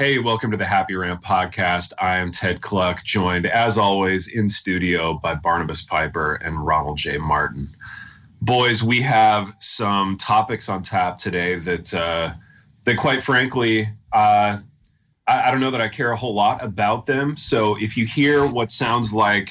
Hey, welcome to the Happy Rant podcast. I am Ted Kluck, joined as always in studio by Barnabas Piper and Ronald J. Martin. Boys, we have some topics on tap today that, uh, that quite frankly, uh, I, I don't know that I care a whole lot about them. So if you hear what sounds like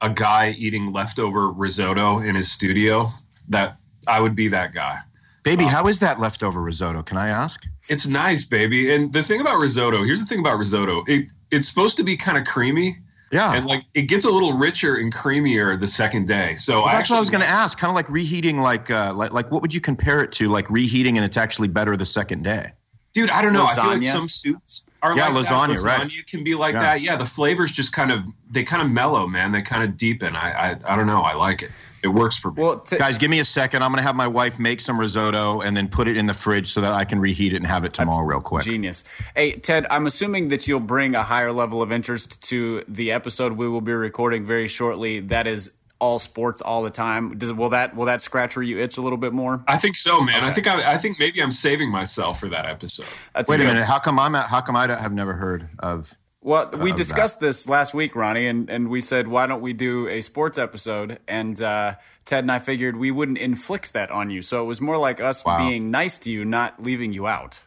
a guy eating leftover risotto in his studio, that I would be that guy. Baby, how is that leftover risotto? Can I ask? It's nice, baby. And the thing about risotto, here's the thing about risotto. It it's supposed to be kind of creamy. Yeah. And like it gets a little richer and creamier the second day. So Well, I that's what I was going to ask. Kind of like reheating, like, uh, like, like, what would you compare it to? Like reheating, and it's actually better the second day. Dude, I don't know. I feel like some soups are Yeah, like lasagna, that. right. Lasagna can be like Yeah. that. Yeah, the flavors just kind of they kind of mellow, man. They kind of deepen. I I, I don't know. I like it. It works for me. Well, t- Guys, give me a second. I'm going to have my wife make some risotto and then put it in the fridge so that I can reheat it and have it tomorrow, real quick. Genius. Hey, Ted, I'm assuming that you'll bring a higher level of interest to the episode we will be recording very shortly. That is all sports all the time. Does, will that will that scratch where you itch a little bit more? I think so, man. I think I, I think maybe I'm saving myself for that episode. That's Wait a minute. How come I'm? At, how come I don't- have never heard of? Well, we discussed this last week, Ronnie, and, and we said, why don't we do a sports episode? And uh, Ted and I figured we wouldn't inflict that on you. So it was more like us Wow. being nice to you, not leaving you out.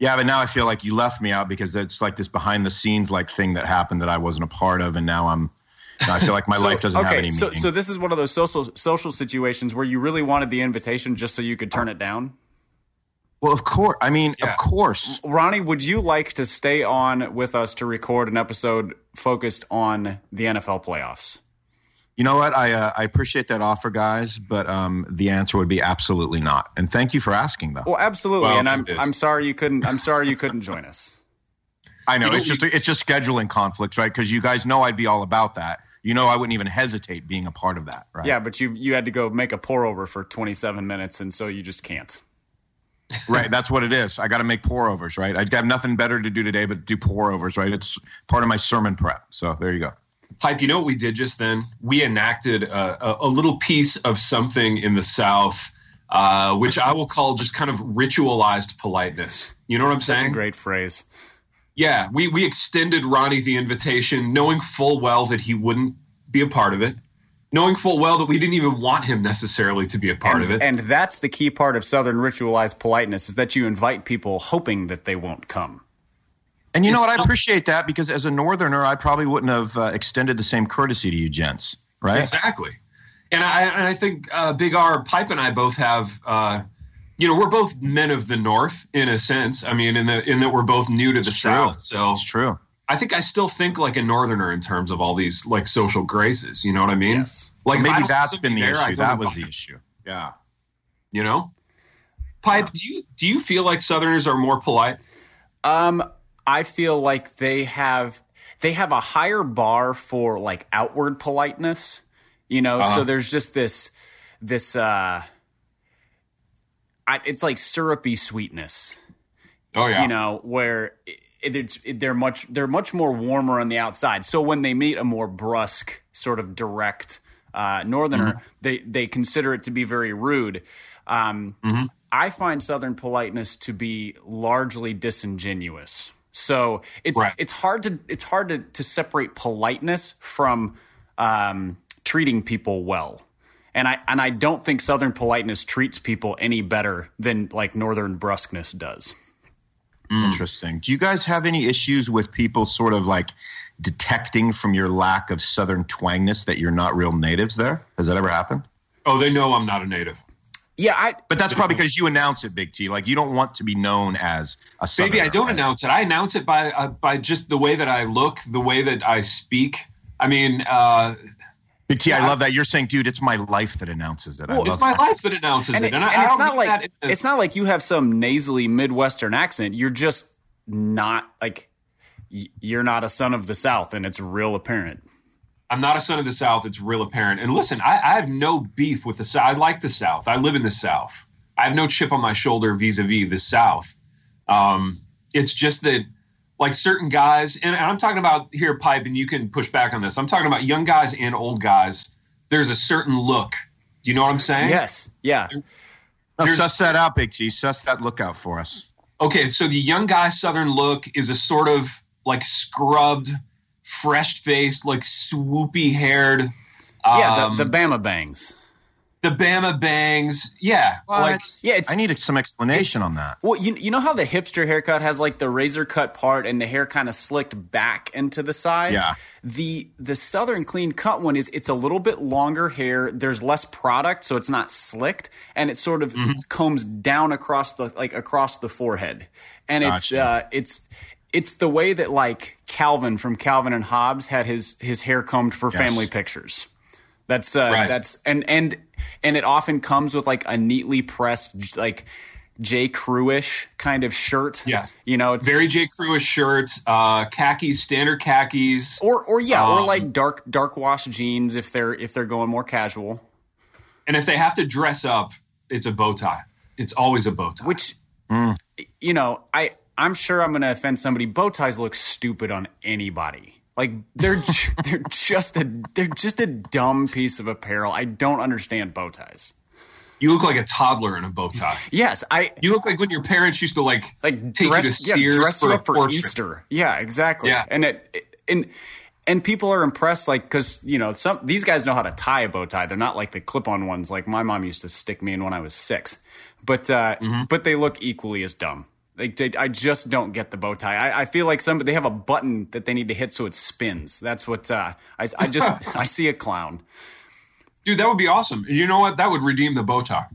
Yeah, but now I feel like you left me out because it's like this behind the scenes like thing that happened that I wasn't a part of, and now I'm. now I feel like my So- life doesn't okay, have any so, meaning. so this is one of those social social situations where you really wanted the invitation just so you could turn it down. Well, of course. I mean, Yeah. of course. Ronnie, would you like to stay on with us to record an episode focused on the NFL playoffs? You know what? I uh, I appreciate that offer, guys, but um, the answer would be absolutely not. And thank you for asking, though. Well, absolutely, Well, and I'm. I'm sorry you couldn't. I'm sorry you couldn't join us. I know You know, it's just it's just scheduling conflicts, right? Because you guys know I'd be all about that. You know, I wouldn't even hesitate being a part of that, right? Yeah, but you you had to go make a pour over for 27 minutes, and so you just can't. right. That's what it is. I got to make pour overs, right? I have nothing better to do today but do pour overs, right? It's part of my sermon prep. So there you go. Pipe, you know what we did just then? We enacted a, a, a little piece of something in the South, uh, which I will call just kind of ritualized politeness. You know what I'm Such a saying? great phrase. Yeah, we, we extended Ronnie the invitation, knowing full well that he wouldn't be a part of it, knowing full well that we didn't even want him necessarily to be a part and, of it. and that's the key part of Southern ritualized politeness is that you invite people hoping that they won't come. And you know what? I appreciate that because as a northerner, I probably wouldn't have uh, extended the same courtesy to you, gents. Right? Exactly. And I, and I think uh, Big R, Pipe, and I both have, uh, you know, we're both men of the North in a sense. I mean, in, the, in that we're both new to the It's true. South. So It's true. I think I still think like a Northerner in terms of all these like social graces. You know what I mean? Yes. Like So maybe that's been the there, issue. That was the issue. Yeah. You know, Pipe. Do you do you feel like Southerners are more polite? Um, I feel like they have they have a higher bar for like outward politeness. You know, Uh-huh. so there's just this this uh, I, it's like syrupy sweetness. Oh yeah. you know, where it, it's it, they're much they're much more warmer on the outside. So when they meet a more brusque, sort of direct uh, northerner, Mm-hmm. they they consider it to be very rude. Um, Mm-hmm. I find Southern politeness to be largely disingenuous. So it's Right. it's hard to it's hard to, to separate politeness from um, treating people well. And I and I don't think Southern politeness treats people any better than like Northern brusqueness does. Interesting. Do you guys have any issues with people sort of like detecting from your lack of southern twangness that you're not real natives there? Has that ever happened? oh, they know I'm not a native. Yeah, I But that's probably because you announce it, Big T. Like you don't want to be known as a southerner. Maybe I don't right? announce it. I announce it by uh, by just the way that I look, the way that I speak. I mean, uh, Big T, I Yeah. love that. You're saying, dude, it's my life that announces it. I Well, it's my that. life that announces and, it, it- and, and I it's don't like that it's not like you have some nasally Midwestern accent. You're just not like you're not a son of the South, and it's real apparent. I'm not a son of the South. It's real apparent. And listen, I, I have no beef with the South. I like the South. I live in the South. I have no chip on my shoulder vis-a-vis the South. Um, it's just that, like certain guys, and I'm talking about here, pipe, and you can push back on this. I'm talking about young guys and old guys. There's a certain look. Do you know what I'm saying? Yes, yeah. No, suss that out, Big G. Suss that look out for us. okay, so the young guy Southern look is a sort of like scrubbed, fresh faced, like swoopy haired. yeah, um, the, the Bama bangs. The Bama bangs. Yeah, like Yeah, it's I need some explanation on that. well, you you know how the hipster haircut has like the razor cut part and the hair kind of slicked back into the side. Yeah. The the southern clean cut one is it's a little bit longer hair. There's less product, so it's not slicked, and it sort of Mm-hmm. combs down across the like across the forehead, and it's Gotcha. uh, it's. It's the way that like Calvin from Calvin and Hobbes had his his hair combed for Yes. family pictures. That's uh, Right. that's and and and it often comes with like a neatly pressed like J. Crewish kind of shirt. Yes. you know, it's very J. Crewish shirt, uh, khakis, standard khakis. or or yeah, or Um, like dark dark wash jeans if they're if they're going more casual. And if they have to dress up, it's a bow tie. It's always a bow tie. Which you know, I I'm sure I'm going to offend somebody. Bow ties look stupid on anybody. Like they're they're just a they're just a dumb piece of apparel. I don't understand bow ties. you look like a toddler in a bow tie. Yes, I You look like when your parents used to like like take dress, you to yeah, Sears dress for up for. Easter. Yeah, exactly. Yeah. and it, it- and and people are impressed, like because you know some these guys know how to tie a bow tie. They're not like the clip-on ones like my mom used to stick me in when I was six. But uh, Mm-hmm. but they look equally as dumb. Like they, I just don't get the bow tie. I, I feel like some they have a button that they need to hit so it spins. That's what uh, I I just I see a clown. Dude, that would be awesome. You know what? That would redeem the bow tie.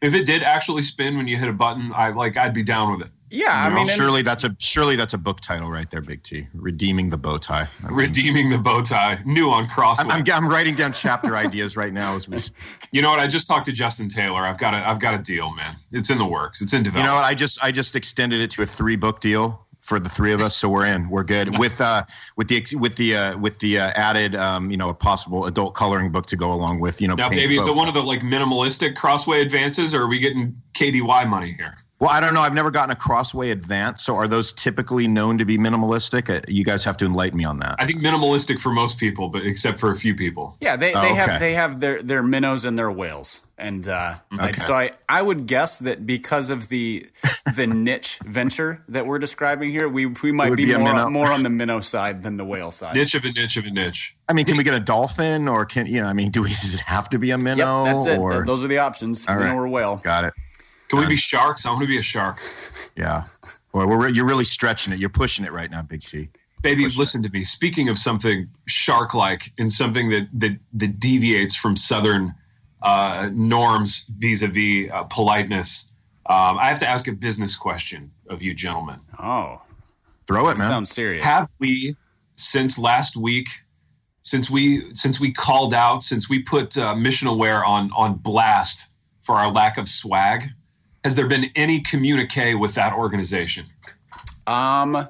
If it did actually spin when you hit a button, I like I'd be down with it. Yeah, I mean, and- surely that's a surely that's a book title right there, Big T. Redeeming the bow tie. I mean, Redeeming the bow tie. New on Crossway. I'm, I'm, I'm writing down chapter ideas right now as we. you know what? I just talked to Justin Taylor. I've got a I've got a deal, man. It's in the works. It's in development. You know what? I just I just extended it to a three book deal for the three of us, so we're in. We're good with uh with the ex- with the uh, with the uh, added um you know a possible adult coloring book to go along with you know. now, paint baby, is it one of the like minimalistic Crossway advances, or are we getting KDY money here? Well, I don't know. I've never gotten a Crossway Advance, so are those typically known to be minimalistic? Uh, You guys have to enlighten me on that. I think minimalistic for most people, but except for a few people. Yeah, they, they Oh, have they have their their minnows and their whales, and uh, Okay. so I I would guess that because of the the niche venture that we're describing here, we we might be, be more minnow. more on the minnow side than the whale side. Niche of a niche of a niche. I mean, can we get a dolphin, or can you know? I mean, do we does it have to be a minnow? Yep, minnow? that's it. Or Those are the options. All minnow right. or whale. got it? Can we be sharks? I want to be a shark. Yeah. Well, we're, you're really stretching it. You're pushing it right now, Big T. Baby, Push listen to me. Speaking of something shark-like and something that that, that deviates from Southern uh, norms vis-a-vis uh, politeness, um, I have to ask a business question of you, gentlemen. Oh, Throw it, man. sounds serious. Have we, since last week, since we since we called out, since we put uh, Missional Wear on on blast for our lack of swag, has there been any communique with that organization? Um,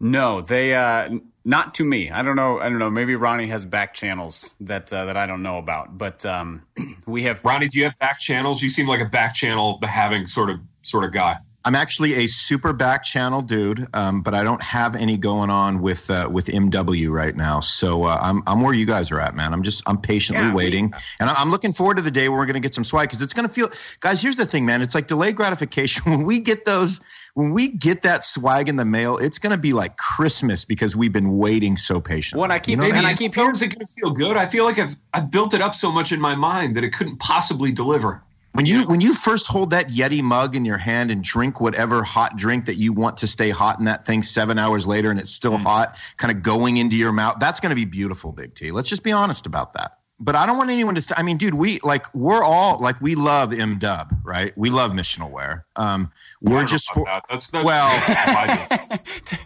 no, they uh, not to me. I don't know. I don't know. Maybe Ronnie has back channels that uh, that I don't know about. But um, we have. Ronnie, do you have back channels? You seem like a back channel having sort of sort of guy. I'm actually a super back channel dude, um, but I don't have any going on with uh, with MW right now. So uh, I'm I'm where you guys are at, man. I'm just I'm patiently Yeah, we- waiting, and I- I'm looking forward to the day where we're going to get some swag because it's going to feel, guys. Here's the thing, man. It's like delayed gratification. When we get those, when we get that swag in the mail, it's going to be like Christmas because we've been waiting so patiently. When I keep- You know what I and mean? I keep how is it going to feel good? I feel like I've I've built it up so much in my mind that it couldn't possibly deliver. When you when you first hold that Yeti mug in your hand and drink whatever hot drink that you want to stay hot in that thing seven hours later and it's still Mm. hot, kind of going into your mouth, that's going to be beautiful, Big T. Let's just be honest about that. But I don't want anyone to. Th- I mean, dude, we like we're all like we love M Dub, right? We love Missional Wear. Um, we're just know for, that. That's, that's well-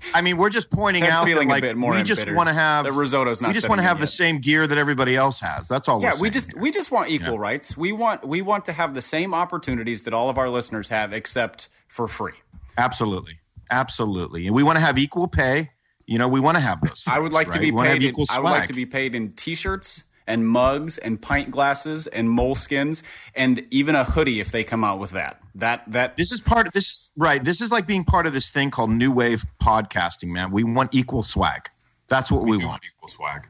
I mean, we're just pointing Ted's out that feeling a like bit more we just want to have The risotto's not We just want to have the yet. same gear that everybody else has. That's all. Yeah, we're we just here. we just want equal rights. We want we want to have the same opportunities that all of our listeners have, except for free. Absolutely, absolutely, and we want to have equal pay. You know, we want to have those. I would things, like to right? be We wanna have paid. In, I would like to be paid in T-shirts and mugs and pint glasses and moleskins and even a hoodie if they come out with that. That that This is part of this. Is, right. This is like being part of this thing called new wave podcasting, man. We want equal swag. That's what we, We want. want equal swag.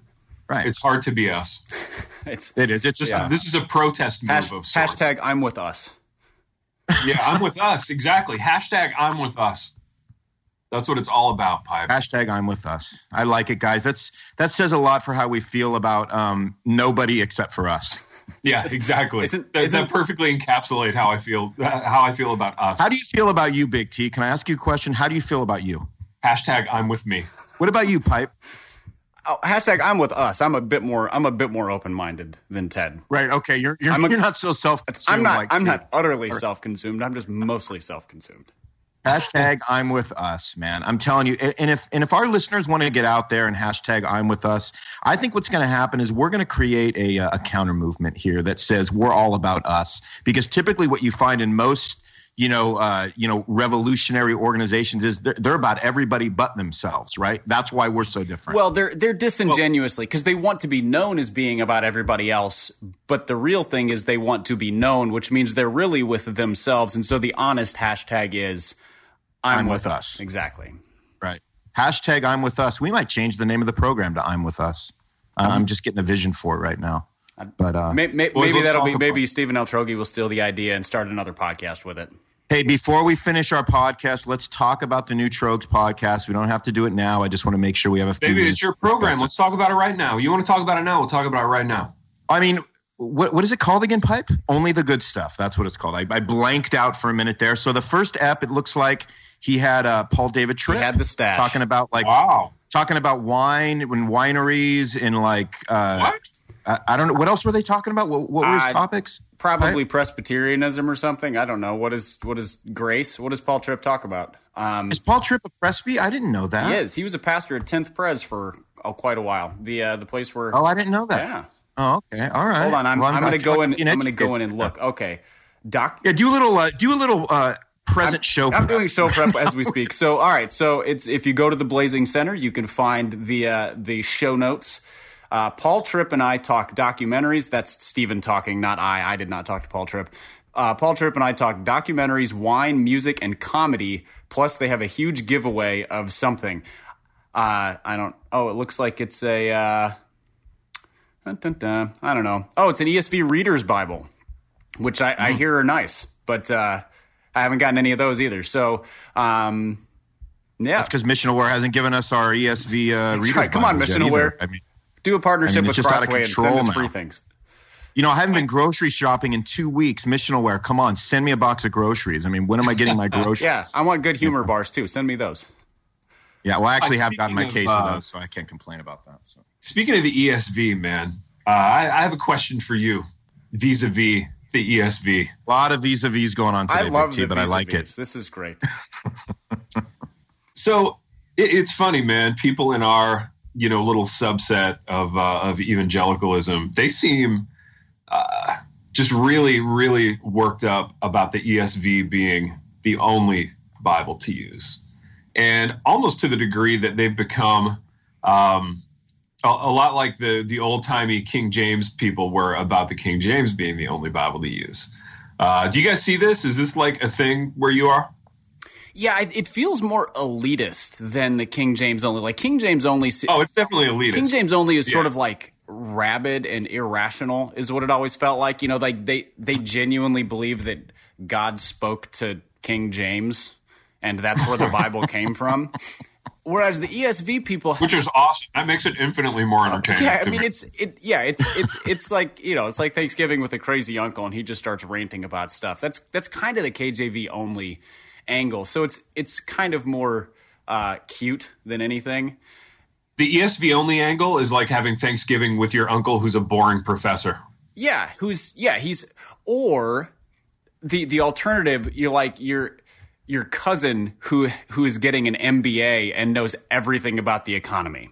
Right. It's hard to be us. it's it is. It's just. is, this is a protest move hash, of sorts. hashtag I'm with us. yeah, I'm with us. Exactly. Hashtag I'm with us. That's what it's all about, Pipe. Hashtag I'm with us. I like it, guys. That's that says a lot for how we feel about um, nobody except for us. Yeah, exactly. Isn't, that, isn't, that perfectly encapsulate how I feel how I feel about us. How do you feel about you, Big T? Can I ask you a question? How do you feel about you? Hashtag I'm with me. What about you, Pipe? Oh, hashtag I'm with us. I'm a bit more. I'm a bit more open minded than Ted. Right. Okay. You're you're, a, you're not so self. I'm not. Like I'm Ted. not utterly self consumed. I'm just mostly self consumed. Hashtag I'm with us, man. I'm telling you. And if and if our listeners want to get out there and hashtag I'm with us, I think what's going to happen is we're going to create a a counter movement here that says we're all about us. Because typically, what you find in most you know, uh, you know, revolutionary organizations is they're, they're, about everybody but themselves, right? That's why we're so different. Well, they're they're disingenuously because they want to be known as being about everybody else, but the real thing is they want to be known, which means they're really with themselves. And so the honest hashtag is "I'm, I'm with, with us. us." Exactly. Right. Hashtag "I'm with us." We might change the name of the program to "I'm with us." Um, I'm just getting a vision for it right now. But uh, maybe, maybe that'll be maybe Stephen Altrogge will steal the idea and start another podcast with it. Hey, before we finish our podcast, let's talk about the new Trogs podcast. We don't have to do it now. I just want to make sure we have a few. Maybe it's your program. Let's talk about it right now. You want to talk about it now? We'll talk about it right now. I mean, what what is it called again? Pipe? Only the good stuff. That's what it's called. I, I blanked out for a minute there. So the first app, it looks like he had uh, Paul David Tripp. He had the stash talking about like wow, talking about wine and wineries and like uh, what I, I, don't know what else were they talking about. What, what were his uh, topics? Probably right? Presbyterianism or something. I don't know. What is what is grace? What does Paul Tripp talk about? Um, is Paul Tripp a Presby? I didn't know that. He is. He was a pastor at Tenth Pres for oh, quite a while. The uh, the place where. Oh, I didn't know that. Yeah. Oh, okay. All right. Hold on. I'm, well, I'm, I'm going to go like in. I'm going to go in and look. Okay. Doc. Yeah. Do a little. Uh, do a little. Uh, present I'm, show. I'm doing show prep as we speak. So, all right. So it's if you go to the Blazing Center, you can find the uh, the show notes uh, Paul Tripp and I talk documentaries. That's Stephen talking, not I. I did not talk to Paul Tripp. Uh, Paul Tripp and I talk documentaries, wine, music, and comedy. Plus, they have a huge giveaway of something. Uh, I don't. Oh, it looks like it's a. Uh, dun, dun, dun, I don't know. Oh, it's an ESV Reader's Bible, which I, mm. I hmm. hear are nice, but uh, I haven't gotten any of those either. So, um, yeah, that's because Missional Wear hasn't given us our ESV uh, Reader's right. Come on, Missional Wear. I mean, do a partnership I mean, with Crossway and send us free things. You know, I haven't been grocery shopping in two weeks. Missional Come on, send me a box of groceries. I mean, when am I getting my groceries? yeah, I want good humor bars too. Send me those. Yeah, well, I actually have gotten my of, case uh, of those, so I can't complain about that. So. Speaking of the ESV, man, uh, I, I, have a question for you vis-a-vis the ESV. A lot of vis-a-vis going on today, I love T, but I like it. This is great. so it, it's funny, man. People in our you know little subset of uh, of evangelicalism, they seem uh, just really really worked up about the ESV being the only Bible to use, and almost to the degree that they've become. Um, a, a lot like the the old timey King James people were about the King James being the only Bible to use. Uh, do you guys see this? Is this like a thing where you are? Yeah, it feels more elitist than the King James only. Like King James only. Oh, it's definitely elitist. King James only is yeah. sort of like rabid and irrational, is what it always felt like. You know, like they they genuinely believe that God spoke to King James, and that's where the Bible came from. Whereas the ESV people, which is awesome, that makes it infinitely more entertaining. Yeah, I mean, me. it's it. Yeah, it's it's it's like you know, it's like Thanksgiving with a crazy uncle, and he just starts ranting about stuff. That's that's kind of the KJV only angle. So it's it's kind of more uh, cute than anything. The ESV only angle is like having Thanksgiving with your uncle who's a boring professor. Yeah, who's yeah, he's or the the alternative, you're like your your cousin who who is getting an MBA and knows everything about the economy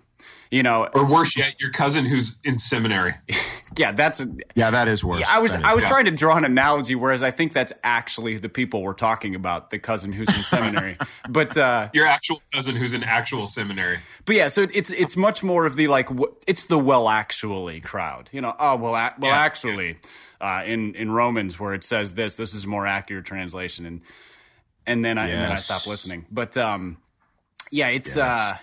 you know, or worse yet, your cousin who's in seminary. yeah, that's yeah, that is worse. Yeah, I was I was trying to draw an analogy, whereas I think that's actually the people we're talking about, the cousin who's in seminary. but uh, your actual cousin who's in actual seminary. But yeah, so it's it's much more of the like it's the well actually crowd. You know, oh well, well yeah, actually. Uh, in in Romans where it says this, this is a more accurate translation, and and then I yes. and then I stop listening. But um, yeah, it's yes. uh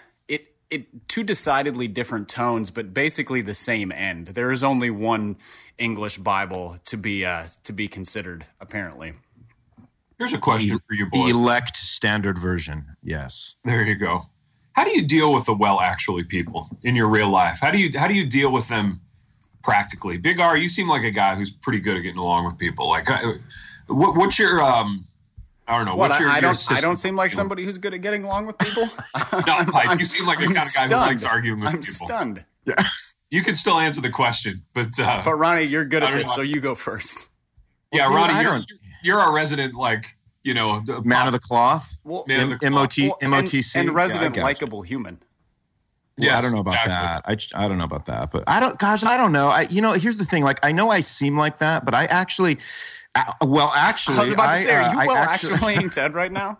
it two decidedly different tones, but basically the same end. There is only one English Bible to be uh, to be considered, apparently. Here's a question for you The boys. elect standard version. Yes. There you go. How do you deal with the well actually people in your real life? How do you how do you deal with them practically? Big R, you seem like a guy who's pretty good at getting along with people. Like, uh, what, what's your um? I don't know. What What's your, I, I your don't. I don't seem like somebody who's good at getting along with people. No, Pipe, you seem like the I'm kind of guy who likes arguing with I'm people. stunned. You can still answer the question, but uh, But Ronnie, you're good at this, know. so you go first. yeah, dude, Ronnie, you're, don't- you're our resident like you know the Man of the cloth. Well, Man of the cloth. MOT, well, MOTC. and, Yeah, I resident gotcha. likable human. Well, I don't know about exactly. that. I don't know about that, but I don't. Gosh, I don't know. I you know here's the thing. Like I know I seem like that, but I actually, uh, well, actually, I was about to say, uh, are you I well actually, actually Ted right now?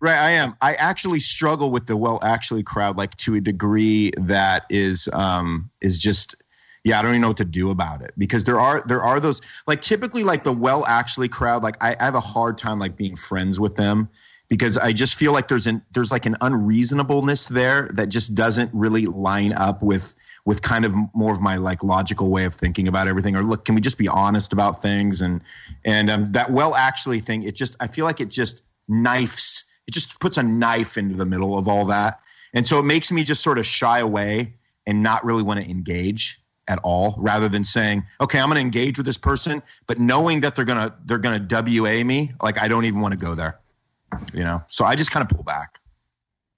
right? I am. I actually struggle with the well actually crowd, like to a degree that is um is just. Yeah, I don't even know what to do about it because there are there are those like typically like the well actually crowd like I, I have a hard time like being friends with them because I just feel like there's an there's like an unreasonableness there that just doesn't really line up with with kind of more of my like logical way of thinking about everything or look can we just be honest about things? And and um, that well actually thing it just I feel like it just knifes it just puts a knife into the middle of all that. And so it makes me just sort of shy away and not really want to engage at all rather than saying okay i'm going to engage with this person but knowing that they're going to they're going to wa me like i don't even want to go there you know? So i just kind of pull back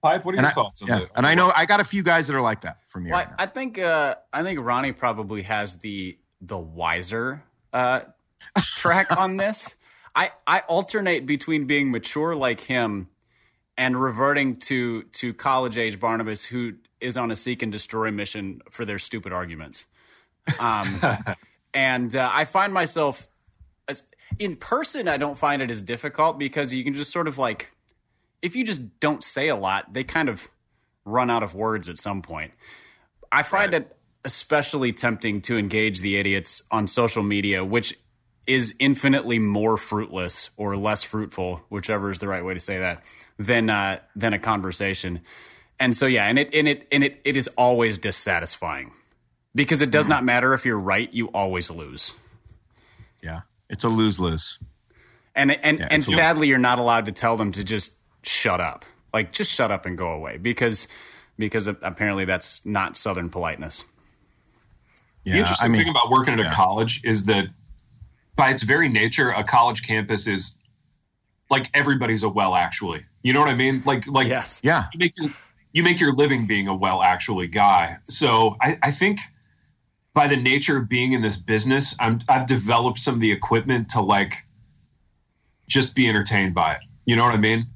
Pipe, what are and your I, thoughts on yeah, that? and i know i got a few guys that are like that from here Well, I, I think uh, I think Ronnie probably has the the wiser uh, track on this. I I alternate between being mature like him and reverting to to college age Barnabas, who is on a seek and destroy mission for their stupid arguments. Um, and uh, I find myself as, in person. I don't find it as difficult because you can just sort of like if you just don't say a lot, they kind of run out of words at some point. I find it especially tempting to engage the idiots on social media, which is infinitely more fruitless or less fruitful, whichever is the right way to say that, than uh, than a conversation. And so yeah, and it and it and it, it is always dissatisfying because it does not matter if you're right; you always lose. yeah it's a lose-lose And and and it's a- sadly, you're not allowed to tell them to just shut up. Like just shut up and go away because because apparently that's not Southern politeness. Yeah, The yeah interesting i mean thing about working at a college is that by its very nature, a college campus is like everybody's a well actually. You know what I mean? Like like Yes. yeah you make your you make your living being a well actually guy. So I, I think by the nature of being in this business, I'm I've developed some of the equipment to like just be entertained by it. You know what I mean?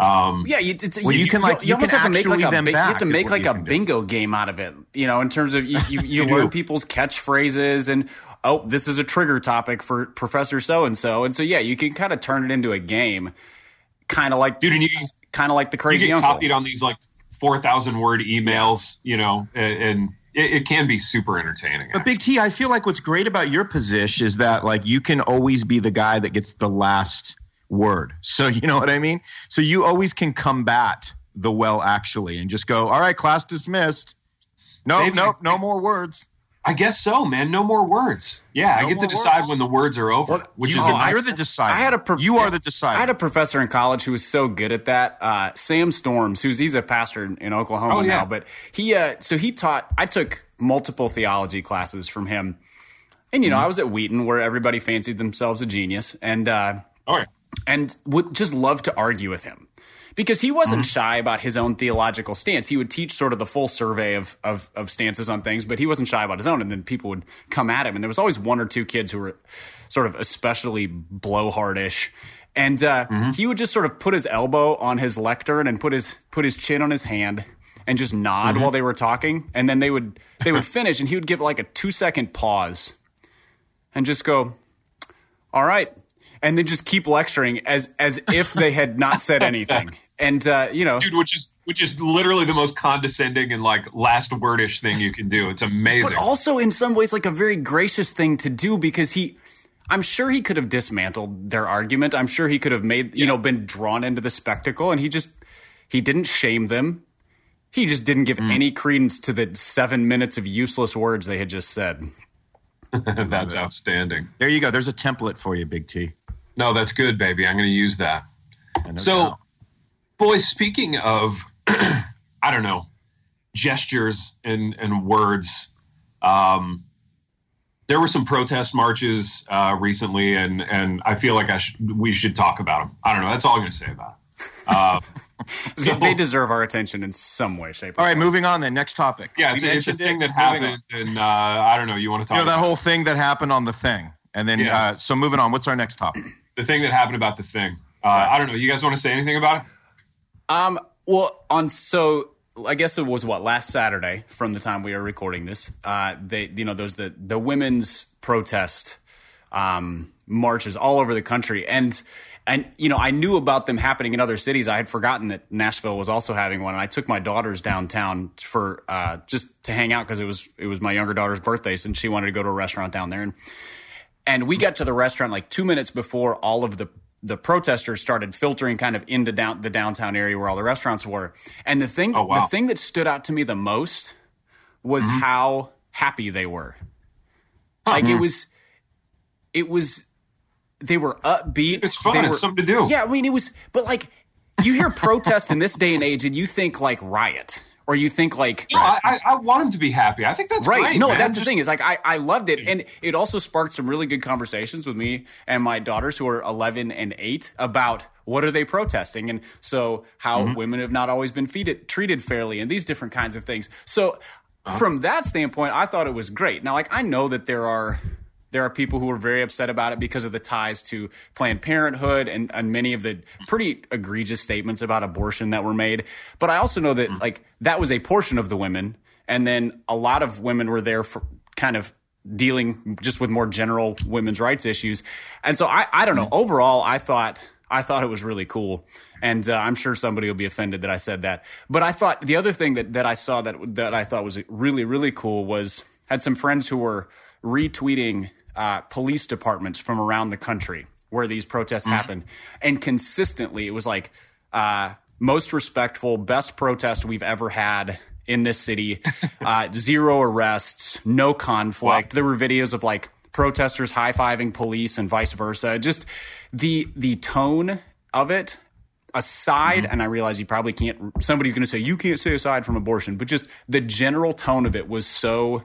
Um, Yeah, you, it's, Well, you can, like, you almost can have to make like actually a them you have to make like a can do. bingo game out of it. You know, in terms of you you, you, You learn people's catchphrases and oh, this is a trigger topic for Professor So and So, and so yeah, you can kind of turn it into a game, kind of like dude, and you kind of like the you crazy get uncle. copied on these like four thousand word emails, you know, and, and it, it can be super entertaining. But Big T, I feel like what's great about your position is that like you can always be the guy that gets the last word. So you know what I mean? So you always can combat the well actually and just go, all right, class dismissed. No, Maybe- no, no more words. I guess so, man. No more words. Yeah, I get to decide words. when the words are over, Well, which You, is oh, a you're the decider. I had a prof- you are the decider. I had a professor in college who was so good at that. Uh, Sam Storms, who's he's a pastor in, in Oklahoma Oh, yeah. now, but he uh, so he taught. I took multiple theology classes from him, and you Mm-hmm. know I was at Wheaton where everybody fancied themselves a genius, and uh, oh, yeah. And would just love to argue with him because he wasn't mm-hmm. shy about his own theological stance. He would teach sort of the full survey of, of of stances on things, but he wasn't shy about his own. And then people would come at him, and there was always one or two kids who were sort of especially blowhardish. And uh, mm-hmm. he would just sort of put his elbow on his lectern and put his put his chin on his hand and just nod mm-hmm. while they were talking. And then they would they would finish, and he would give like a two second pause and just go, all right and then just keep lecturing as as if they had not said anything. And uh, you know. Dude, which is which is literally the most condescending and like last wordish thing you can do. It's amazing. but also in some ways like a very gracious thing to do because he i'm sure he could have dismantled their argument. I'm sure he could have made you know been drawn into the spectacle and he just he didn't shame them. He just didn't give any credence to the seven minutes of useless words they had just said That's outstanding. there you go. There's a template for you, Big T. No, that's good, baby. I'm going to use that. So, boys, speaking of, I don't know, gestures and and words. Um, there were some protest marches uh, recently, and and I feel like I should we should talk about them. I don't know. That's all I'm going to say about. It. Uh, They- they deserve our attention in some way, shape, or All right, moving on then. Next topic. yeah, it's, a- it's a thing it. that happened, and uh, I don't know. You want to talk You know that whole thing that happened on the thing, and then Yeah. uh, so moving on. What's our next topic? the thing that happened about the thing? Uh, I don't know. You guys want to say anything about it? Um, well, on so I guess it was what last Saturday from the time we are recording this. Uh, they you know there's the the women's protest um, marches all over the country, and and you know I knew about them happening in other cities. I had forgotten that Nashville was also having one, and I took my daughters downtown for uh, just to hang out because it was it was my younger daughter's birthday, and she wanted to go to a restaurant down there, and and we got to the restaurant like two minutes before all of the the protesters started filtering kind of into down the downtown area where all the restaurants were. And the thing Oh, wow. Mm-hmm. the thing that stood out to me the most was how happy they were. Like Mm-hmm. it was it was they were upbeat. It's fun. They It's something to do. Yeah, I mean it was but like you hear protest in this day and age and you think like riot or you think like No, I, I, I want him to be happy. I think that's Right. great. no, man. that's the thing is like I, I loved it. And it also sparked some really good conversations with me and my daughters who are 11 and 8 about what are they protesting and so how Mm-hmm. women have not always been treated fairly and these different kinds of things. So Uh-huh. from that standpoint, I thought it was great. Now, like I know that there are there are people who are very upset about it because of the ties to Planned Parenthood and, and many of the pretty egregious statements about abortion that were made. But I also know that like that was a portion of the women, and then a lot of women were there for kind of dealing just with more general women's rights issues. And so I, I don't know. Overall, I thought I thought it was really cool, and uh, I'm sure somebody will be offended that I said that. But I thought the other thing that that I saw that that I thought was really really cool was had some friends who were retweeting uh, police departments from around the country where these protests happened, and consistently it was like uh, most respectful, best protest we've ever had in this city. Uh, zero arrests, no conflict. There were videos of like protesters high fiving police and vice versa. Just the the tone of it aside and i realize you probably can't somebody's going to say you can't say aside from abortion but just the general tone of it was so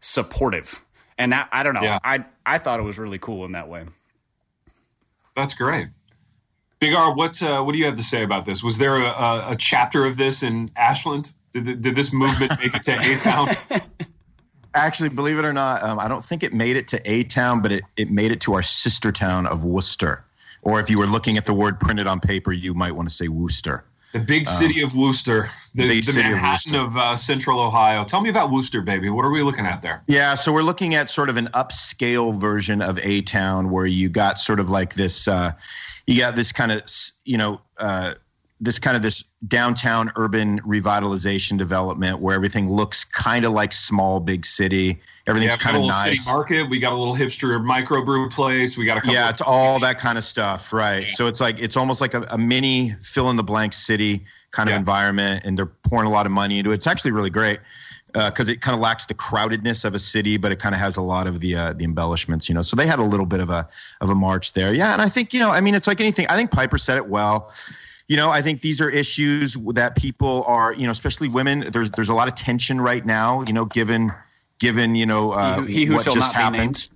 supportive and that, i don't know Yeah. i i thought it was really cool in that way That's great. Big R, what uh, what do you have to say about this? Was there a, a, a chapter of this in Ashland? Did, th- did this movement make it to A Town? Actually, believe it or not, um, I don't think it made it to A town, but it, it made it to our sister town of Worcester. Or if you were looking at the word printed on paper, you might want to say Worcester. The big city of Worcester, the, the city of of, uh, Central Ohio. Tell me about Worcester, baby. What are we looking at there? Yeah, so we're looking at sort of an upscale version of A Town where you got sort of like this, uh, you got this kind of, you know, uh, this kind of this downtown urban revitalization development where everything looks kind of like small big city. Everything's Yeah, kind of nice. city market. We got a little hipster microbrew place. We got a couple. Yeah, of- it's all that kind of stuff, right? So it's like it's almost like a, a mini fill in the blank city kind of Yeah. environment, and they're pouring a lot of money into it. It's actually really great because it kind of lacks the crowdedness of a city, but it kind of has a lot of the uh, the embellishments, you know. So they had a little bit of a of a march there, yeah. And I think you know, I mean, it's like anything. I think Piper said it well. You know, I think these are issues that people are, you know, especially women. There's there's a lot of tension right now, you know, given given you know uh, He who- he who what just happened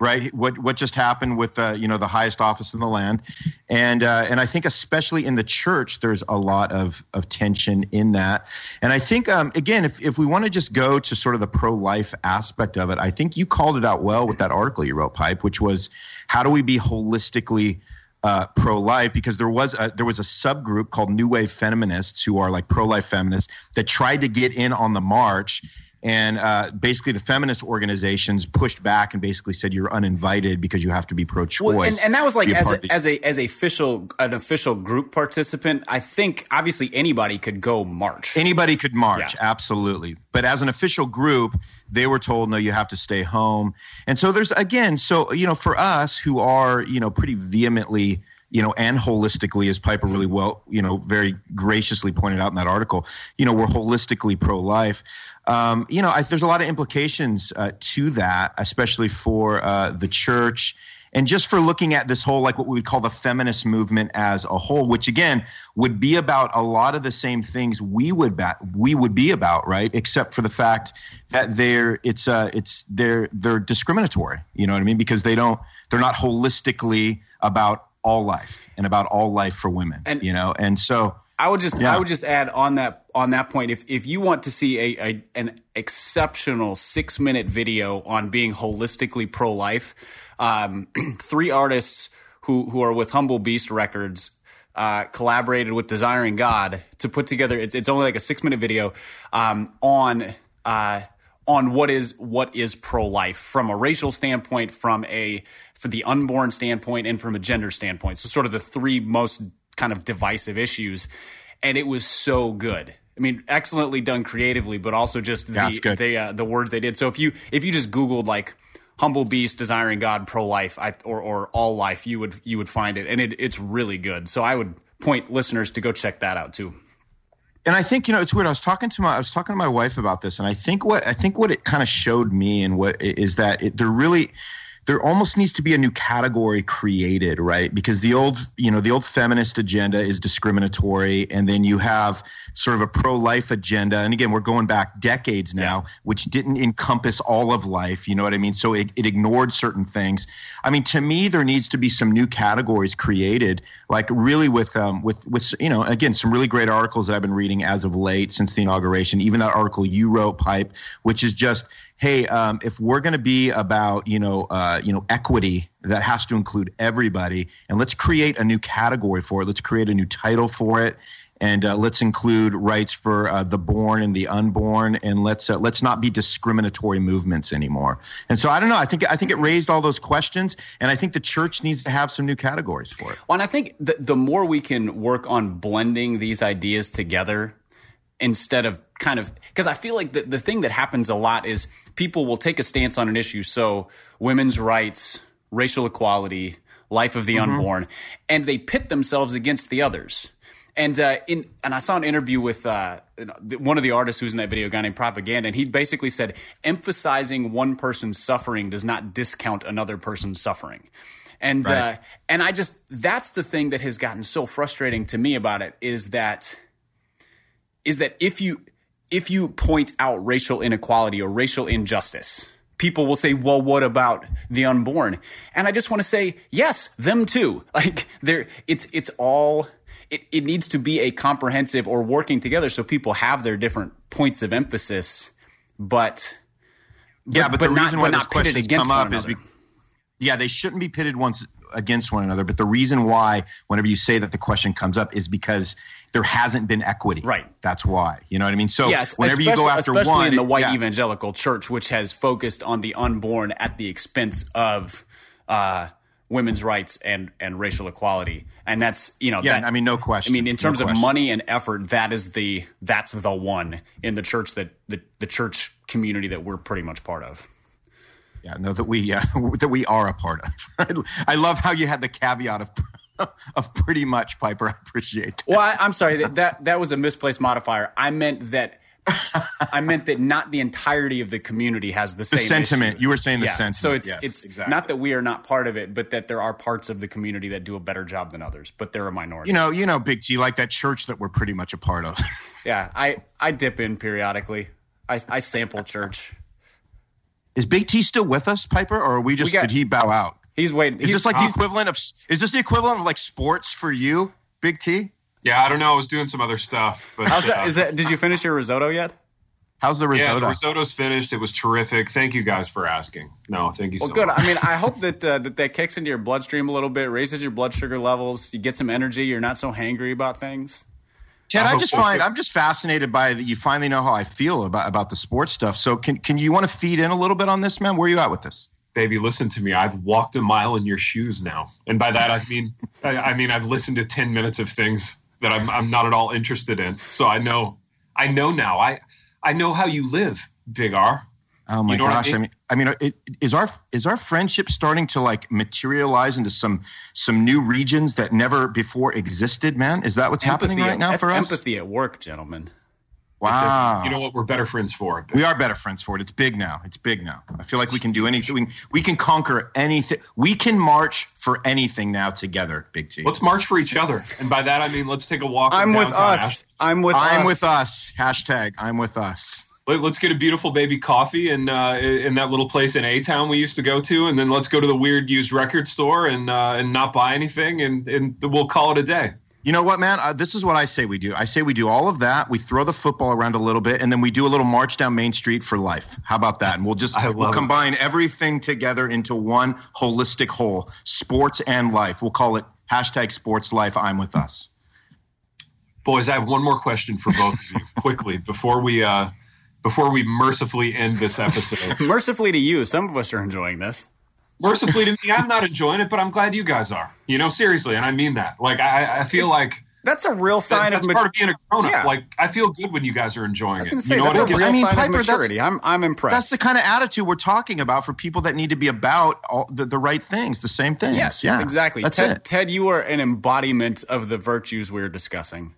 right? What what just happened with uh, you know the highest office in the land, and uh, and I think especially in the church, there's a lot of of tension in that. And I think um, again, if if we want to just go to sort of the pro life aspect of it, I think you called it out well with that article you wrote, Pipe, which was how do we be holistically uh, pro-life because there was a, there was a subgroup called New Wave feminists who are like pro-life feminists that tried to get in on the march, and uh, basically the feminist organizations pushed back and basically said you're uninvited because you have to be pro-choice. Well, and, and that was like as a, as a as a official an official group participant. I think obviously anybody could go march. Anybody could march, Yeah. absolutely. But as an official group, they were told, no, you have to stay home. And so there's, again, so, you know, for us who are, you know, pretty vehemently, you know, and holistically, as Piper really well, you know, very graciously pointed out in that article, you know, we're holistically pro life. Um, you know, I, there's a lot of implications uh, to that, especially for uh, the church and just for looking at this whole like what we would call the feminist movement as a whole which again would be about a lot of the same things we would bat, we would be about right except for the fact that they're it's uh it's they're they're discriminatory you know what i mean because they don't they're not holistically about all life and about all life for women and, you know and so I would just yeah. I would just add on that on that point if if you want to see a, a an exceptional six minute video on being holistically pro life, um, three artists who who are with Humble Beast Records uh, collaborated with Desiring God to put together. It's it's only like a six minute video um, on. Uh, on what is what is pro life from a racial standpoint, from a for the unborn standpoint, and from a gender standpoint. So sort of the three most kind of divisive issues. And it was so good. I mean, excellently done creatively, but also just the yeah, the, uh, the words they did. So if you if you just Googled like humble beast desiring God pro life or or all life, you would you would find it, and it, it's really good. So I would point listeners to go check that out too. And I think you know it's weird. I was talking to my I was talking to my wife about this, and I think what I think what it kind of showed me and what is that it, there really there almost needs to be a new category created, right? Because the old, you know, the old feminist agenda is discriminatory, and then you have sort of a pro-life agenda. And again, we're going back decades now, yeah. which didn't encompass all of life. You know what I mean? So it, it ignored certain things. I mean, to me, there needs to be some new categories created, like really with um, with with you know, again, some really great articles that I've been reading as of late since the inauguration. Even that article you wrote, Pipe, which is just hey, um, if we're going to be about you know uh, you know equity, that has to include everybody, and let's create a new category for it. Let's create a new title for it, and uh, let's include rights for uh, the born and the unborn, and let's uh, let's not be discriminatory movements anymore. And so I don't know. I think I think it raised all those questions, and I think the church needs to have some new categories for it. Well, and I think the, the more we can work on blending these ideas together instead of kind of because I feel like the, the thing that happens a lot is people will take a stance on an issue. So women's rights, racial equality, life of the mm-hmm. unborn, and they pit themselves against the others. And uh, in and I saw an interview with uh, one of the artists who's in that video, a guy named Propaganda, and he basically said emphasizing one person's suffering does not discount another person's suffering. And right. uh, and I just that's the thing that has gotten so frustrating to me about it is that is that if you if you point out racial inequality or racial injustice, people will say, "Well, what about the unborn?" And I just want to say, "Yes, them too." Like there it's it's all it, it needs to be a comprehensive or working together so people have their different points of emphasis, but, but yeah, but, but the not, reason why those questions come up is because yeah, they shouldn't be pitted once against one another. But the reason why, whenever you say that the question comes up, is because there hasn't been equity. Right. That's why. You know what I mean? So yes, whenever you go after especially one, in the white yeah. evangelical church, which has focused on the unborn at the expense of uh, women's rights and and racial equality, and that's you know. Yeah, that, I mean, no question. I mean, in terms no of money and effort, that is the that's the one in the church that the the church community that we're pretty much part of. Yeah, no, that we uh, that we are a part of. I love how you had the caveat of of pretty much Piper. I appreciate. That. Well, I, am sorry that, that that was a misplaced modifier. I meant that. I meant that not the entirety of the community has the, the same sentiment. Issue. You were saying the yeah. sentiment. So it's yes, it's exactly. not that we are not part of it, but that there are parts of the community that do a better job than others, but they're a minority. You know, you know, Big T, like that church that we're pretty much a part of. yeah, I I dip in periodically. I I sample church. Is Big T still with us, Piper, or are we just we got, did he bow out? He's waiting. Is he's, this like the equivalent of? Is this the equivalent of like sports for you, Big T? Yeah, I don't know. I was doing some other stuff. But How's that, uh, is that? Did you finish your risotto yet? How's the risotto? Yeah, the risotto's finished. It was terrific. Thank you guys for asking. No, thank you well, so good. much. I mean, I hope that, uh, that that kicks into your bloodstream a little bit, raises your blood sugar levels. You get some energy. You're not so hangry about things. Ted, I, I just find I'm just fascinated by that. You finally know how I feel about about the sports stuff. So can can you want to feed in a little bit on this, man? Where are you at with this? baby, listen to me. I've walked a mile in your shoes now, and by that I mean I, I mean I've listened to ten minutes of things that I'm I'm not at all interested in. So I know I know now. I I know how you live, Big R. Oh my you know gosh! I mean, I mean, uh, it, is our is our friendship starting to like materialize into some some new regions that never before existed? Man, is that what's empathy, happening right now for us? Empathy at work, gentlemen. Wow. You know what? We're better friends for it. We are better friends for it. It's big now. It's big now. I feel like we can do anything. We, we can conquer anything. We can march for anything now together, Big T. Let's march for each other. And by that, I mean, let's take a walk. I'm with us. Ashland. I'm with us. I'm us. with us. Hashtag I'm with us. Let- Let's get a beautiful baby coffee in uh, in that little place in A Town we used to go to, and then let's go to the weird used record store and uh, and not buy anything, and and we'll call it a day. You know what, man? Uh, this is what I say we do. I say we do all of that. We throw the football around a little bit, and then we do a little march down Main Street for life. How about that? And we'll just we'll love it. combine everything together into one holistic whole: sports and life. We'll call it hashtag Sports Life. I'm with us. Boys, I have one more question for both of you quickly before we uh, before we mercifully end this episode. Mercifully to you, some of us are enjoying this. mercifully to me, I'm not enjoying it, but I'm glad you guys are. You know, seriously, and I mean that. Like, I, I feel It's- like That's a real that, sign that's of part of being a grown up. Yeah. Like, I feel good when you guys are enjoying I was it. going to say you know that's what? a real I mean, sign Piper, of that's- maturity. I'm I'm impressed. That's the kind of attitude we're talking about for people that need to be about all the, the right things, the same things. yes, yeah, exactly. That's Ted, it. Ted, you are an embodiment of the virtues we're discussing.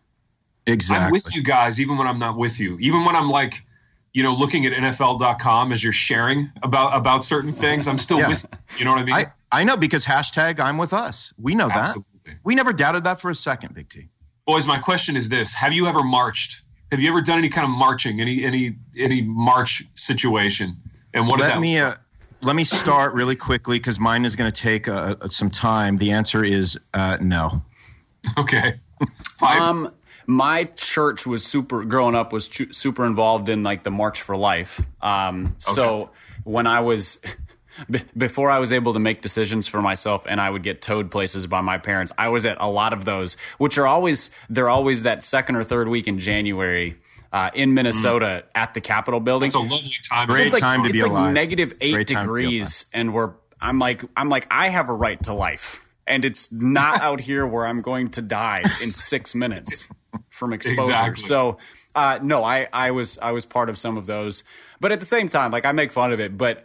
Exactly. I'm with you guys, even when I'm not with you. Even when I'm like, you know, looking at NFL.com as you're sharing about about certain things, I'm still Yeah. with you. You know what I mean? I, I know because hashtag I'm with us. We know that. We never doubted that for a second, Big T. Boys, my question is this: Have you ever marched? Have you ever done any kind of marching, any any any march situation? And what Let that me uh, let me start really quickly because mine is going to take uh, uh, some time. The answer is uh, no. Okay. Five. Um, my church was super growing up was chu- super involved in like the March for Life. Um, so when I was b- before I was able to make decisions for myself and I would get towed places by my parents, I was at a lot of those, which are always they're always that second or third week in January. Uh, in Minnesota at the Capitol building, it's a lovely time. Great it's like, time to be like alive. negative eight Great time to be degrees, and we're I'm like I'm like I have a right to life, and it's not out here where I'm going to die in six minutes from exposure. Exactly. So uh, no, I I was I was part of some of those, but at the same time, like I make fun of it, but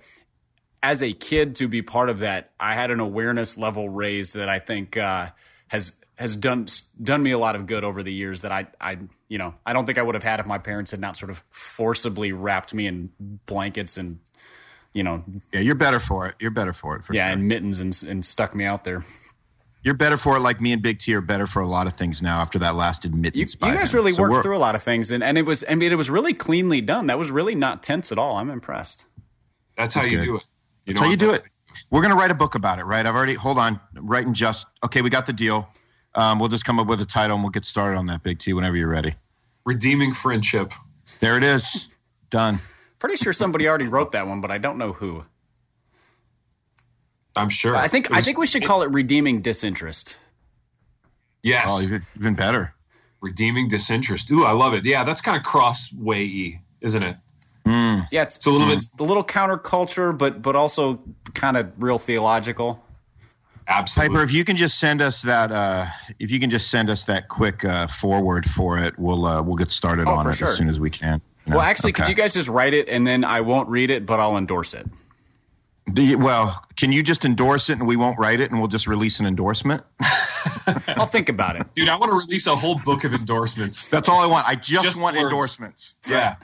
as a kid to be part of that, I had an awareness level raised that I think uh, has has done done me a lot of good over the years that I I you know I don't think I would have had if my parents had not sort of forcibly wrapped me in blankets and you know Yeah, you're better for it. You're better for it for yeah sure. and mittens and and stuck me out there. You're better for it. Like me and Big T are better for a lot of things now after that last You, admittance. you by guys him. really So worked through a lot of things and and it was I mean it was really cleanly done. That was really not tense at all. I'm impressed. That's how That's you do it. You That's how you do it. We're gonna write a book about it, right? I've already hold on, writing just okay. We got the deal. Um, we'll just come up with a title and we'll get started on that, Big T, whenever you're ready. Redeeming friendship. There it is. Done. Pretty sure somebody already wrote that one, but I don't know who. I'm sure. I think It I think we should call it redeeming disinterest. yes. Oh, even, even better. Redeeming disinterest. Ooh, I love it. Yeah, that's kind of Crossway y, isn't it? Yeah, it's, It's a little bit a little counterculture, but but also kind of real theological. absolutely. Piper, if you can just send us that, uh, if you can just send us that quick uh, forward for it, we'll uh, we'll get started Oh, on it sure. as soon as we can. You Well, know? actually, could you guys just write it and then I won't read it, but I'll endorse it. Do you- well, can you just endorse it and we won't write it and we'll just release an endorsement? I'll think about it. Dude, I want to release a whole book of endorsements. That's all I want. I just, Just want blurbs. endorsements. Yeah.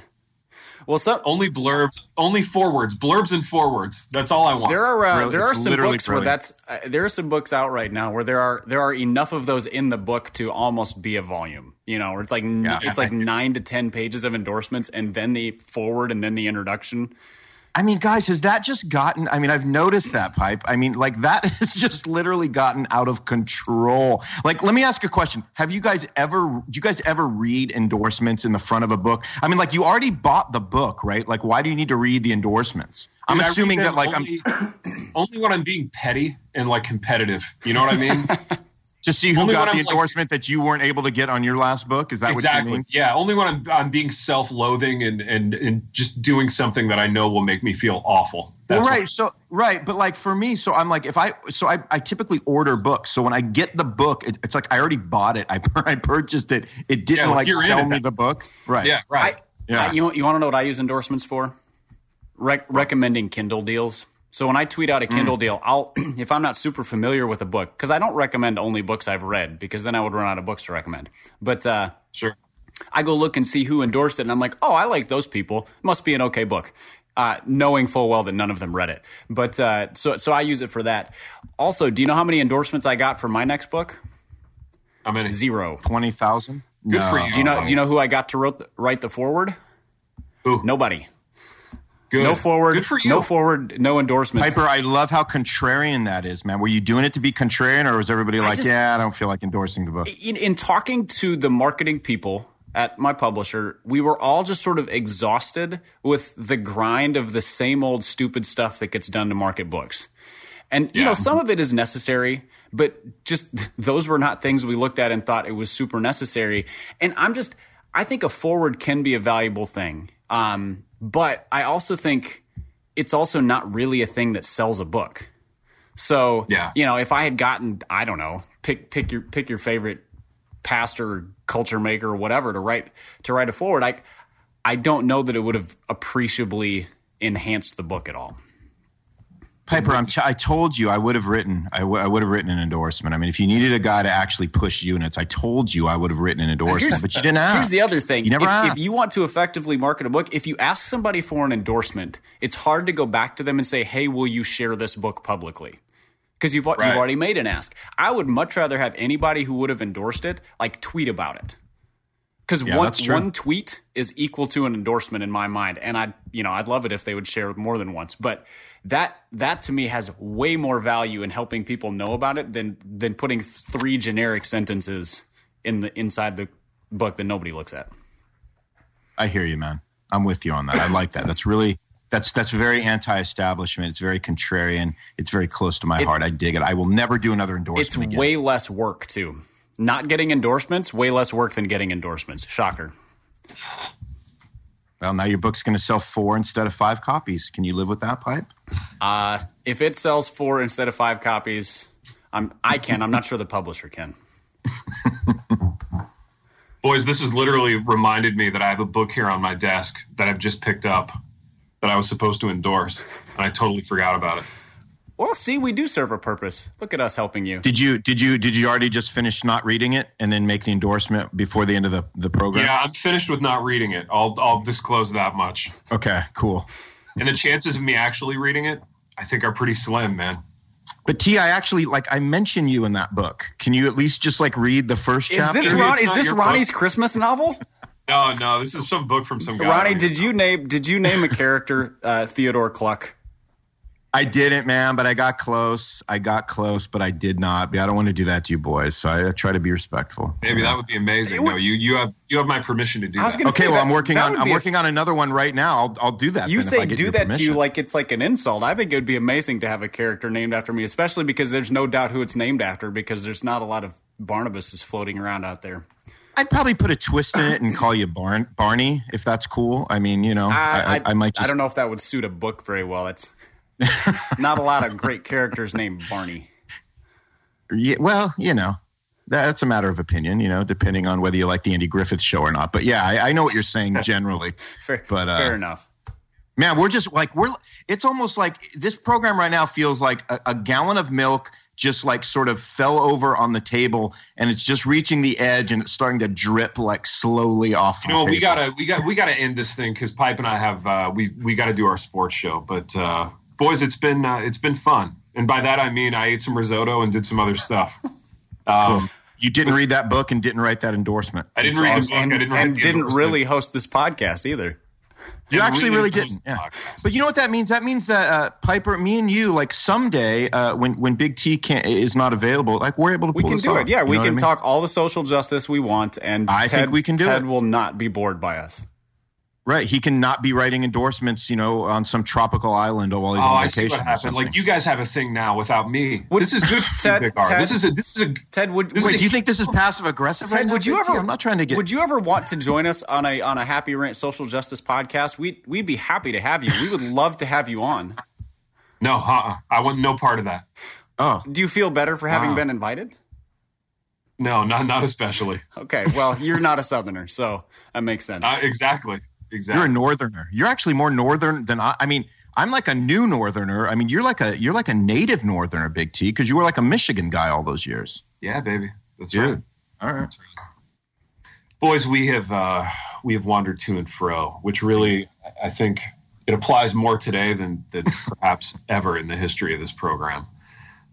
Well, some Only blurbs, only forwards, blurbs and forwards. That's all I want. there are uh, Really, there are some literally books where that's uh, there are some books out right now where there are there are enough of those in the book to almost be a volume. You know, where it's like Yeah. it's like nine to ten pages of endorsements and then the forward and then the introduction. I mean, guys, has that just gotten? I mean, I've noticed that pipe. I mean, like that has just literally gotten out of control. Like, let me ask a question: Have you guys ever? Do you guys ever read endorsements in the front of a book? I mean, like you already bought the book, right? Like, why do you need to read the endorsements? I'm assuming that, like, I'm only, only when I'm being petty and like competitive. You know what I mean? to see who only got the I'm, like- endorsement that you weren't able to get on your last book. Is that what you exactly. mean? Yeah. Only when I'm I'm being self-loathing and and and just doing something that I know will make me feel awful. Well, right. what- So right, but like for me, so I'm like, if I so I, I typically order books. So when I get the book, it, it's like I already bought it. I I purchased it. It didn't Yeah, like like you're in sell me the book. Right. yeah. Right. I, Yeah. I- you you want to know what I use endorsements for? Rec- recommending Kindle deals. So when I tweet out a Mm. Kindle deal, I'll if I'm not super familiar with a book because I don't recommend only books I've read because then I would run out of books to recommend. But uh, sure. I go look and see who endorsed it, and I'm like, oh, I like those people. Must be an okay book. Uh, knowing full well that none of them read it, but uh, so so I use it for that. Also, do you know how many endorsements I got for my next book? How many? Zero. Twenty thousand. Good for you. Do you know? Do you know who I got to wrote the, write the forward? Who? Nobody. Good. No forward. Good for you. No forward. No endorsements. Piper, I love how contrarian that is, man. Were you doing it to be contrarian, or was everybody like, just- "Yeah, I don't feel like endorsing the book"? in, in talking to the marketing people at my publisher, we were all just sort of exhausted with the grind of the same old stupid stuff that gets done to market books. And you Yeah. know, some of it is necessary, but just those were not things we looked at and thought it was super necessary. And I'm just, I think a forward can be a valuable thing. Um, but I also think it's also not really a thing that sells a book. So Yeah. you know, if I had gotten, I don't know, pick pick your pick your favorite pastor, or culture maker, or whatever to write to write a forward, I I don't know that it would have appreciably enhanced the book at all. Piper, I'm t- I told you I would have written. I, w- I would have written an endorsement. I mean, if you needed a guy to actually push units, I told you I would have written an endorsement, but you didn't ask. Here's the other thing: You never if, if you want to effectively market a book, if you ask somebody for an endorsement, it's hard to go back to them and say, "Hey, will you share this book publicly?" Because you've Right. you've already made an ask. I would much rather have anybody who would have endorsed it like tweet about it. Because Yeah, one one tweet is equal to an endorsement in my mind, and I you know I'd love it if they would share more than once. But that that to me has way more value in helping people know about it than than putting three generic sentences in the inside the book that nobody looks at. I hear you, man. I'm with you on that. I like that. That's really that's that's very anti-establishment. It's very contrarian. It's very close to my It's- heart. I dig it. I will never do another endorsement It's again. way less work too. Not getting endorsements, way less work than getting endorsements. Shocker. Well, now your book's going to sell four instead of five copies. Can you live with that, pipe? Uh, if it sells four instead of five copies, I'm I can. I'm not sure the publisher can. Boys, this has literally reminded me that I have a book here on my desk that I've just picked up that I was supposed to endorse, and I totally forgot about it. Well, see, we do serve a purpose. Look at us helping you. Did you did you did you already just finish not reading it and then make the endorsement before the end of the the program? Yeah, I'm finished with not reading it. I'll I'll disclose that much. Okay, cool. And the chances of me actually reading it, I think, are pretty slim, man. But T, I actually like I mention you in that book. Can you at least just like read the first Is chapter? this Ron, is this Ronnie's book. Christmas novel? No, no, this is some book from some guy. Ronnie, did you name did you name a character uh, Theodore Kluck? I didn't, man, but I got close. I got close, but I did not. But I don't want to do that to you boys, so I try to be respectful. Maybe that would be amazing. No, you you have you have my permission to do I was that. gonna Okay, well, that- I'm working on I'm be a- working on another one right now. I'll I'll do that. You then if I say get do your that to you like it's like an insult. I think it would be amazing to have a character named after me, especially because there's no doubt who it's named after because there's not a lot of Barnabases floating around out there. I'd probably put a twist in it and call you Barn, Barney if that's cool. I mean, you know, uh, I, I, I might just I don't know if that would suit a book very well. It's not a lot of great characters named Barney. Yeah, well, you know, that's a matter of opinion, you know, depending on whether you like the Andy Griffith show or not. But yeah, I, I know what you're saying generally. Fair, But, uh, fair enough. Man, we're just like we're. It's almost like this program right now feels like a, a gallon of milk just like sort of fell over on the table, and it's just reaching the edge, and it's starting to drip like slowly off. You the know, we gotta we got we gotta end this thing because Pipe and I have uh, we we got to do our sports show. But uh, boys, it's been uh, it's been fun, and by that I mean I ate some risotto and did some other stuff. Um, You didn't read that book and didn't write that endorsement. I didn't read the book. And, I didn't, and the didn't really host this podcast either. You Didn't actually really didn't. Yeah. But you know what that means? That means that uh, Piper, me and you, like someday uh, when when Big T can't, is not available, like we're able to. We can this do off. it. Yeah, You we can I mean? talk all the social justice we want, and I Ted, think we can do Ted it. will not be bored by us. Right, he cannot be writing endorsements, you know, on some tropical island while he's Oh, on I see what happened. something. Like you guys have a thing now without me. Would- this is good Ted- you, Big R. Ted- This is a this is a Ted, would Wait, a- do you think this is passive aggressive right Ted, now? would you Big ever? I'm not trying to get. Would you ever want to join us on a on a Happy Rant social justice podcast? We would we'd be happy to have you. We would love to have you on. no. Uh-uh. I want no part of that. oh, Do you feel better for having Wow. been invited? No, not not especially. Okay, well, you're not a Southerner, so that makes sense. Uh, exactly. You're a northerner. You're actually more northern than I. I mean, I'm like a new northerner. I mean, you're like a you're like a native northerner, Big T, because you were like a Michigan guy all those years. yeah, baby. That's Dude. right. All right. boys, we have uh, we have wandered to and fro, which really I think it applies more today than than perhaps ever in the history of this program.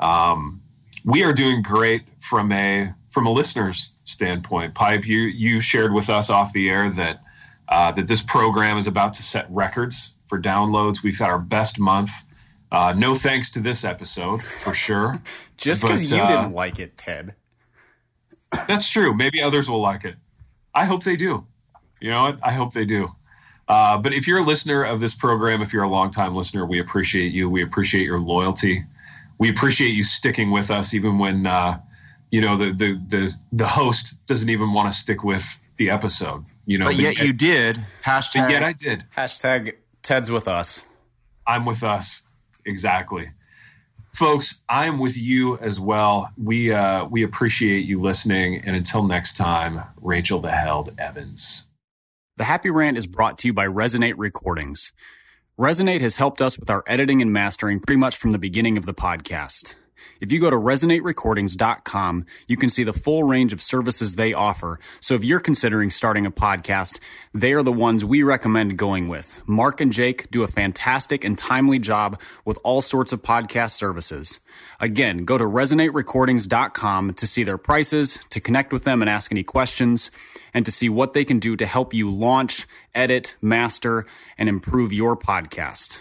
Um, we are doing great from a from a listener's standpoint. Pipe, you you shared with us off the air that uh, that this program is about to set records for downloads. We've had our best month. Uh, no thanks to this episode for sure. Just because you uh, didn't like it, Ted. That's true. Maybe others will like it. I hope they do. You know what? I hope they do. Uh, but if you're a listener of this program, if you're a longtime listener, we appreciate you. We appreciate your loyalty. We appreciate you sticking with us, even when uh, you know the, the the the host doesn't even want to stick with the episode. You know, but yet you did. Hashtag. But yet I did. Hashtag Ted's with us. I'm with us. Exactly. Folks, I'm with you as well. We uh, we appreciate you listening, and until next time, Rachel the Held Evans. The Happy Rant is brought to you by Resonate Recordings. Resonate has helped us with our editing and mastering pretty much from the beginning of the podcast. If you go to resonaterecordings.com, you can see the full range of services they offer. So if you're considering starting a podcast, they are the ones we recommend going with. Mark and Jake do a fantastic and timely job with all sorts of podcast services. Again, go to resonaterecordings.com to see their prices, to connect with them and ask any questions, and to see what they can do to help you launch, edit, master, and improve your podcast.